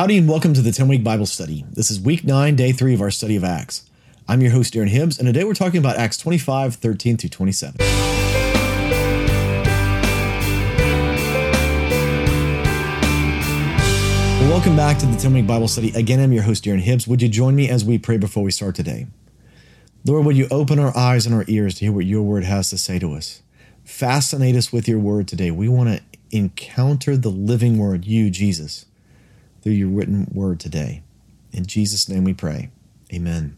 Howdy and welcome to the 10 week Bible study. This is week 9, day 3 of our study of Acts. I'm your host, Darren Hibbs, and today we're talking about Acts 25, 13 through 27. welcome back to the 10 week Bible study. Again, I'm your host, Darren Hibbs. Would you join me as we pray before we start today? Lord, would you open our eyes and our ears to hear what your word has to say to us? Fascinate us with your word today. We want to encounter the living word, you, Jesus through your written word today. In Jesus' name we pray. Amen.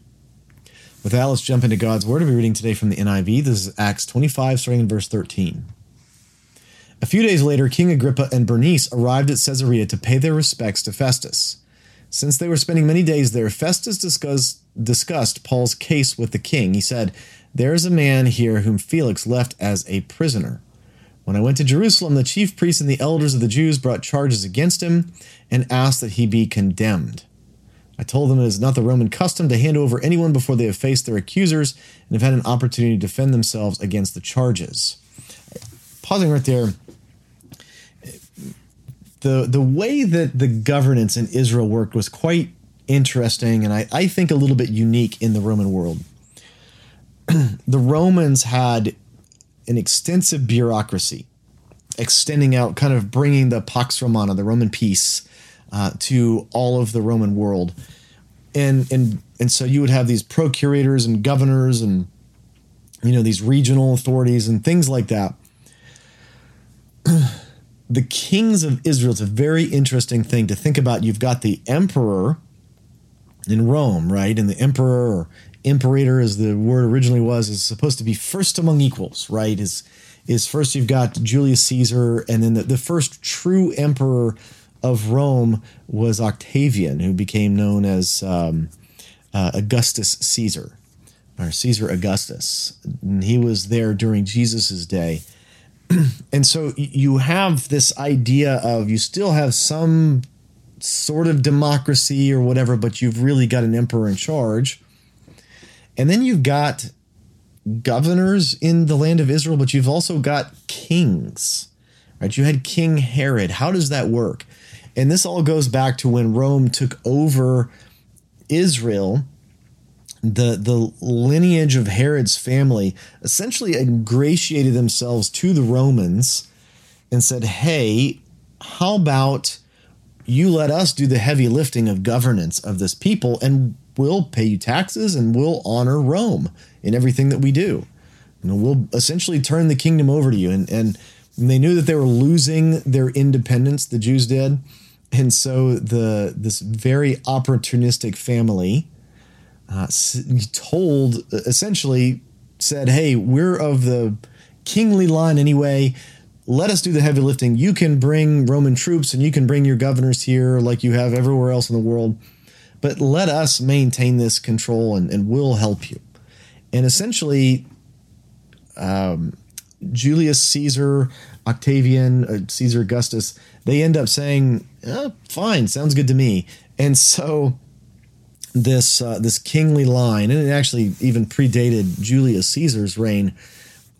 With that, let's jump into God's word. We'll be reading today from the NIV. This is Acts 25, starting in verse 13. A few days later, King Agrippa and Bernice arrived at Caesarea to pay their respects to Festus. Since they were spending many days there, Festus discussed, discussed Paul's case with the king. He said, There is a man here whom Felix left as a prisoner. When I went to Jerusalem, the chief priests and the elders of the Jews brought charges against him and asked that he be condemned. I told them it is not the Roman custom to hand over anyone before they have faced their accusers and have had an opportunity to defend themselves against the charges. Pausing right there, the the way that the governance in Israel worked was quite interesting and I, I think a little bit unique in the Roman world. the Romans had an extensive bureaucracy extending out, kind of bringing the Pax Romana, the Roman peace, uh, to all of the Roman world. And, and, and so you would have these procurators and governors and, you know, these regional authorities and things like that. the kings of Israel, it's a very interesting thing to think about. You've got the emperor in Rome, right? And the emperor or imperator, as the word originally was, is supposed to be first among equals, right? Is is first you've got Julius Caesar, and then the, the first true emperor of Rome was Octavian, who became known as um, uh, Augustus Caesar, or Caesar Augustus. And he was there during Jesus's day. and so you have this idea of you still have some sort of democracy or whatever, but you've really got an emperor in charge. And then you've got governors in the land of Israel, but you've also got kings, right? You had King Herod. How does that work? And this all goes back to when Rome took over Israel. The, the lineage of Herod's family essentially ingratiated themselves to the Romans and said, Hey, how about you let us do the heavy lifting of governance of this people and we'll pay you taxes and we'll honor Rome in everything that we do. You know, we'll essentially turn the kingdom over to you. And, and they knew that they were losing their independence, the Jews did. And so the this very opportunistic family uh, told, essentially said, hey, we're of the kingly line anyway. Let us do the heavy lifting. You can bring Roman troops and you can bring your governors here like you have everywhere else in the world but let us maintain this control and, and we'll help you. And essentially, um, Julius Caesar, Octavian, uh, Caesar Augustus, they end up saying, oh, "Fine, sounds good to me." And so this uh, this kingly line, and it actually even predated Julius Caesar's reign.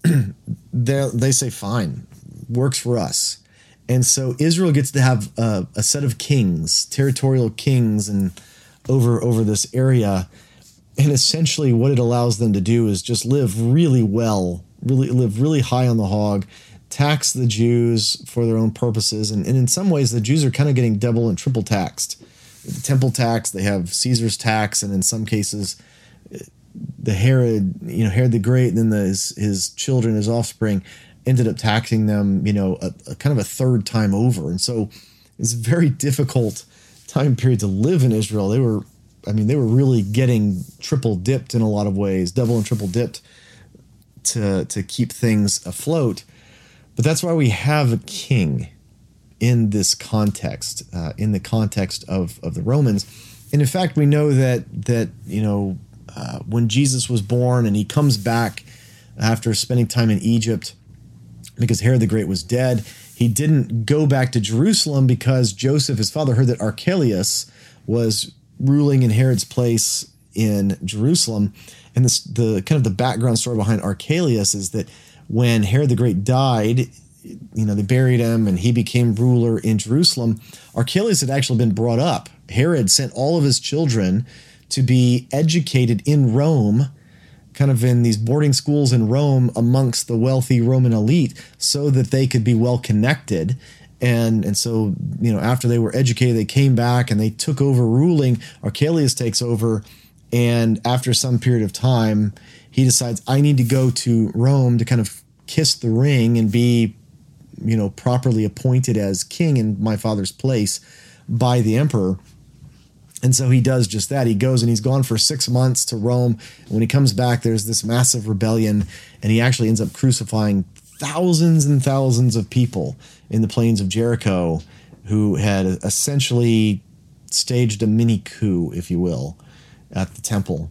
they say, "Fine, works for us." And so Israel gets to have a set of kings, territorial kings, and over over this area. And essentially what it allows them to do is just live really well really live really high on the hog tax the jews for their own purposes. And, and in some ways the jews are kind of getting double and triple taxed. The temple tax they have caesar's tax and in some cases the herod you know herod the great and then the, his, his children his offspring ended up taxing them you know a, a kind of a third time over. And so it's very difficult time period to live in Israel, they were, I mean, they were really getting triple dipped in a lot of ways, double and triple dipped to to keep things afloat. But that's why we have a king in this context, uh, in the context of of the Romans. And in fact, we know that that you know uh, when Jesus was born and he comes back after spending time in Egypt because Herod the Great was dead he didn't go back to Jerusalem because Joseph, his father, heard that Archelaus was ruling in Herod's place in Jerusalem. And this, the kind of the background story behind Archelaus is that when Herod the Great died, you know, they buried him and he became ruler in Jerusalem. Archelaus had actually been brought up Herod sent all of his children to be educated in Rome, kind of in these boarding schools in Rome amongst the wealthy Roman elite, so that they could be well connected. And, and so, you know, after they were educated, they came back and they took over ruling. Archelaus takes over. And after some period of time, he decides, I need to go to Rome to kind of kiss the ring and be, you know, properly appointed as king in my father's place by the emperor. And so he does just that. He goes and he's gone for six months to Rome. And when he comes back, there's this massive rebellion, and he actually ends up crucifying thousands and thousands of people in the plains of Jericho who had essentially staged a mini coup, if you will, at the temple.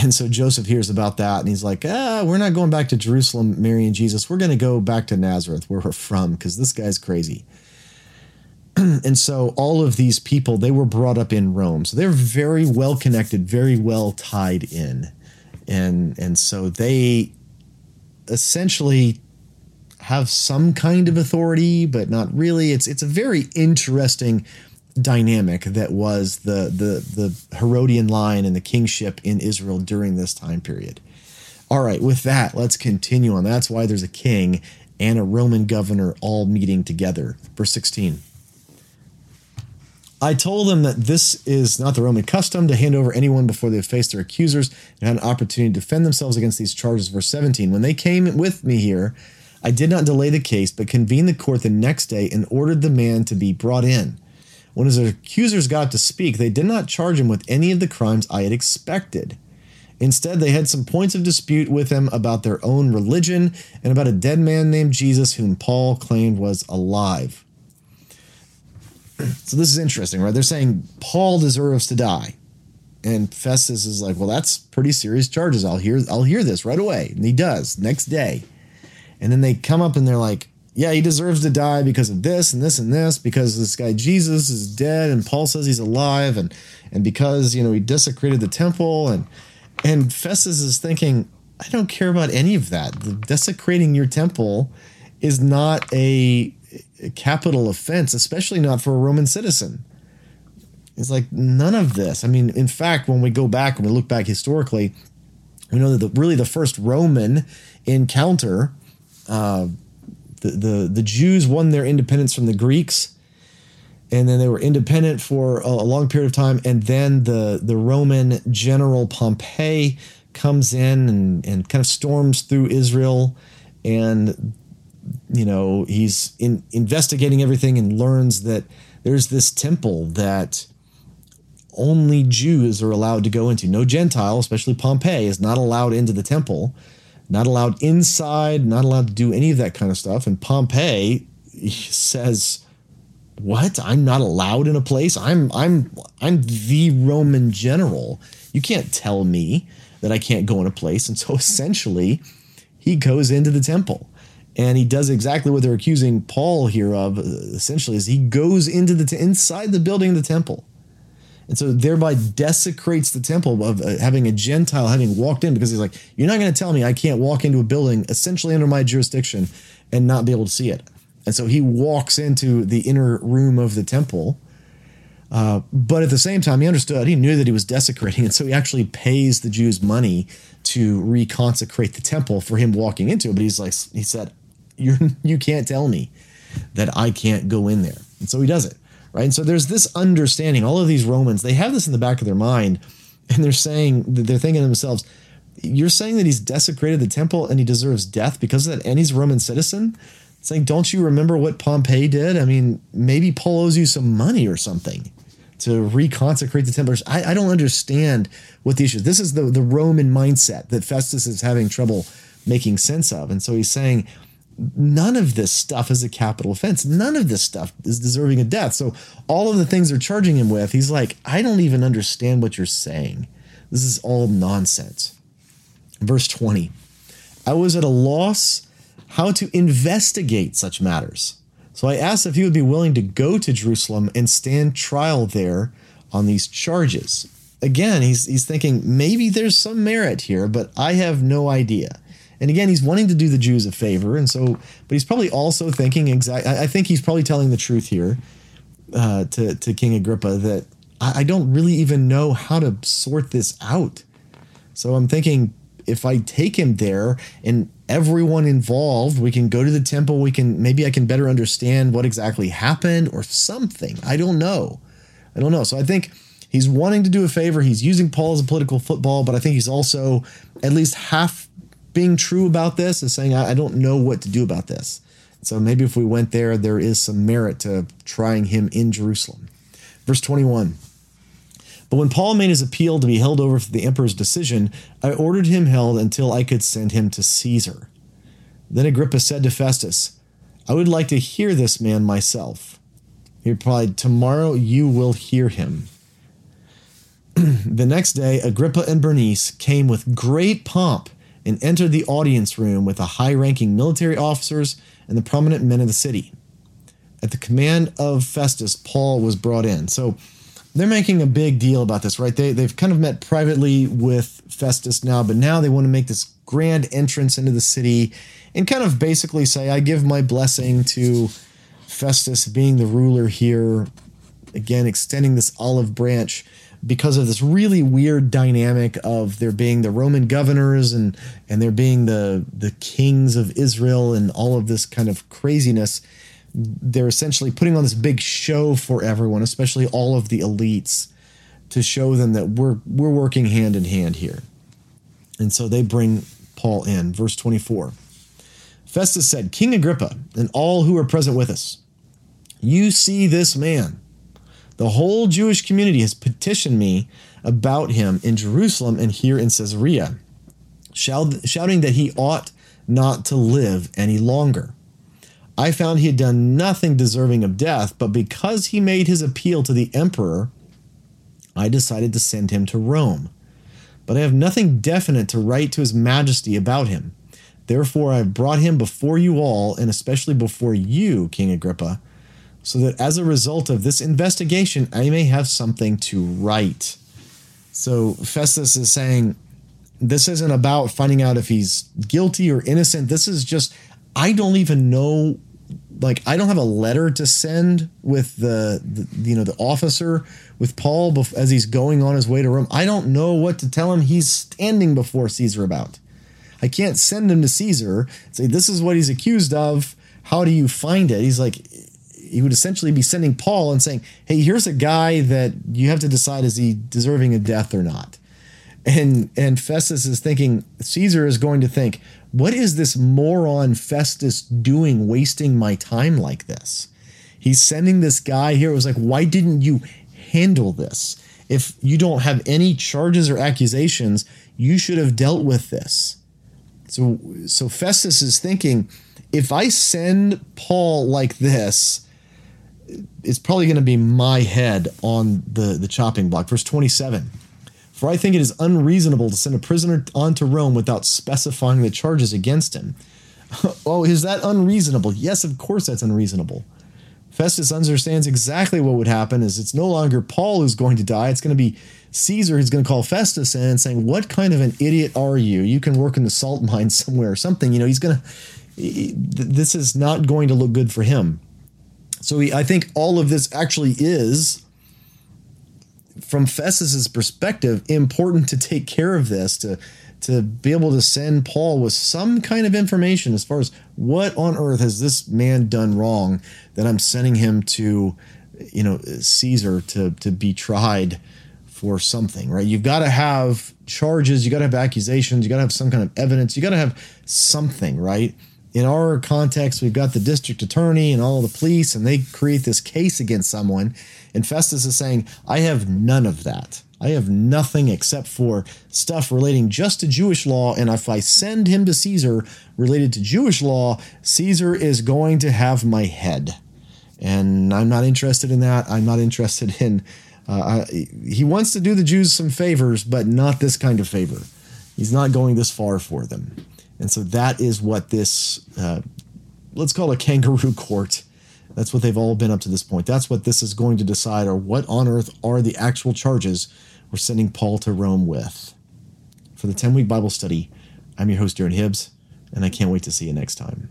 And so Joseph hears about that and he's like, ah, we're not going back to Jerusalem, Mary and Jesus. We're going to go back to Nazareth, where we're from, because this guy's crazy. and so all of these people they were brought up in Rome, so they're very well connected, very well tied in, and and so they essentially have some kind of authority, but not really. It's it's a very interesting dynamic that was the the the Herodian line and the kingship in Israel during this time period. All right, with that, let's continue on. That's why there's a king and a Roman governor all meeting together. Verse 16. I told them that this is not the Roman custom to hand over anyone before they have faced their accusers and had an opportunity to defend themselves against these charges. Verse 17 When they came with me here, I did not delay the case, but convened the court the next day and ordered the man to be brought in. When his accusers got to speak, they did not charge him with any of the crimes I had expected. Instead, they had some points of dispute with him about their own religion and about a dead man named Jesus, whom Paul claimed was alive. So this is interesting, right? They're saying Paul deserves to die. And Festus is like, well, that's pretty serious charges. I'll hear I'll hear this right away. And he does next day. And then they come up and they're like, yeah, he deserves to die because of this and this and this, because this guy Jesus is dead and Paul says he's alive, and and because you know he desecrated the temple and and Festus is thinking, I don't care about any of that. The desecrating your temple is not a capital offense, especially not for a Roman citizen. It's like none of this. I mean, in fact, when we go back and we look back historically, we know that the, really the first Roman encounter, uh, the, the the Jews won their independence from the Greeks, and then they were independent for a, a long period of time, and then the the Roman general Pompey comes in and, and kind of storms through Israel, and you know, he's in, investigating everything and learns that there's this temple that only Jews are allowed to go into. No Gentile, especially Pompey, is not allowed into the temple, not allowed inside, not allowed to do any of that kind of stuff. And Pompey says, "What? I'm not allowed in a place? I'm I'm I'm the Roman general. You can't tell me that I can't go in a place." And so essentially, he goes into the temple and he does exactly what they're accusing Paul here of. Essentially, is he goes into the inside the building of the temple, and so thereby desecrates the temple of uh, having a Gentile having walked in because he's like, you're not going to tell me I can't walk into a building essentially under my jurisdiction and not be able to see it. And so he walks into the inner room of the temple. Uh, but at the same time, he understood, he knew that he was desecrating, and so he actually pays the Jews money to reconsecrate the temple for him walking into it. But he's like, he said, you you can't tell me that I can't go in there. And so he does it, right? And so there's this understanding. All of these Romans, they have this in the back of their mind, and they're saying they're thinking to themselves, "You're saying that he's desecrated the temple and he deserves death because of that, and he's a Roman citizen." Saying, "Don't you remember what Pompey did? I mean, maybe Paul owes you some money or something." to reconsecrate the temple. I, I, don't understand what the issue is. This is the, the Roman mindset that Festus is having trouble making sense of. And so he's saying, none of this stuff is a capital offense. None of this stuff is deserving of death. So all of the things they're charging him with, he's like, I don't even understand what you're saying. This is all nonsense. Verse 20 I was at a loss how to investigate such matters. So I asked if he would be willing to go to Jerusalem and stand trial there on these charges. Again, he's, he's thinking maybe there's some merit here, but I have no idea. And again, he's wanting to do the Jews a favor, and so, but he's probably also thinking exactly. I think he's probably telling the truth here uh, to to King Agrippa that I, I don't really even know how to sort this out. So I'm thinking if I take him there and everyone involved, we can go to the temple, we can maybe I can better understand what exactly happened or something. I don't know. I don't know. So I think he's wanting to do a favor. He's using Paul as a political football, but I think he's also at least half being true about this and saying, I, I don't know what to do about this. So maybe if we went there, there is some merit to trying him in Jerusalem. Verse 21. But when Paul made his appeal to be held over for the emperor's decision, I ordered him held until I could send him to Caesar. Then Agrippa said to Festus, I would like to hear this man myself. He replied, Tomorrow you will hear him. the next day, Agrippa and Bernice came with great pomp and entered the audience room with the high ranking military officers and the prominent men of the city. At the command of Festus, Paul was brought in. So they're making a big deal about this, right? They, they've kind of met privately with Festus now, but now they want to make this grand entrance into the city and kind of basically say, I give my blessing to Festus being the ruler here. Again, extending this olive branch because of this really weird dynamic of there being the Roman governors and and there being the the kings of Israel and all of this kind of craziness. They're essentially putting on this big show for everyone especially all of the elites to show them that we're we're working hand in hand here. And so they bring Paul in. Verse 24 Festus said King Agrippa and all who are present with us you see this man the whole Jewish community has petitioned me about him in Jerusalem and here in Caesarea, shouting that he ought not to live any longer. I found he had done nothing deserving of death, but because he made his appeal to the emperor, I decided to send him to Rome. But I have nothing definite to write to his majesty about him. Therefore, I have brought him before you all, and especially before you, King Agrippa, so that as a result of this investigation, I may have something to write. So Festus is saying, this isn't about finding out if he's guilty or innocent. This is just, I don't even know. Like, I don't have a letter to send with the, the you know, the officer with Paul as he's going on his way to Rome. I don't know what to tell him he's standing before Caesar about. I can't send him to Caesar say, this is what he's accused of. How do you find it? He's like, he would essentially be sending Paul and saying, "Hey, here's a guy that you have to decide is he deserving of death or not." And and Festus is thinking Caesar is going to think, "What is this moron Festus doing wasting my time like this?" He's sending this guy here. It was like, "Why didn't you handle this? If you don't have any charges or accusations, you should have dealt with this." So so Festus is thinking, if I send Paul like this, it's probably going to be my head on the, the chopping block. Verse 27 For I think it is unreasonable to send a prisoner on to Rome without specifying the charges against him. oh, is that unreasonable? Yes, of course that's unreasonable. Festus understands exactly what would happen is it's no longer Paul who's going to die. It's going to be Caesar who's going to call Festus in and saying, what kind of an idiot are you? You can work in the salt mine somewhere or something. You know, he's going to, this is not going to look good for him. So I think all of this actually is, from Festus's perspective, important to take care of this, to to be able to send Paul with some kind of information as far as what on earth has this man done wrong that I'm sending him to, you know, Caesar to to be tried for something, right? You've got to have charges, you got to have accusations, you got to have some kind of evidence, you got to have something, right? In our context, we've got the district attorney and all the police, and they create this case against someone. And Festus is saying, I have none of that. I have nothing except for stuff relating just to Jewish law. And if I send him to Caesar related to Jewish law, Caesar is going to have my head. And I'm not interested in that. I'm not interested in. Uh, I, he wants to do the Jews some favors, but not this kind of favor. He's not going this far for them. And so that is what this, uh, let's call it a kangaroo court. That's what they've all been up to this point. That's what this is going to decide, or what on earth are the actual charges we're sending Paul to Rome with. For the 10 week Bible study, I'm your host, Darren Hibbs, and I can't wait to see you next time.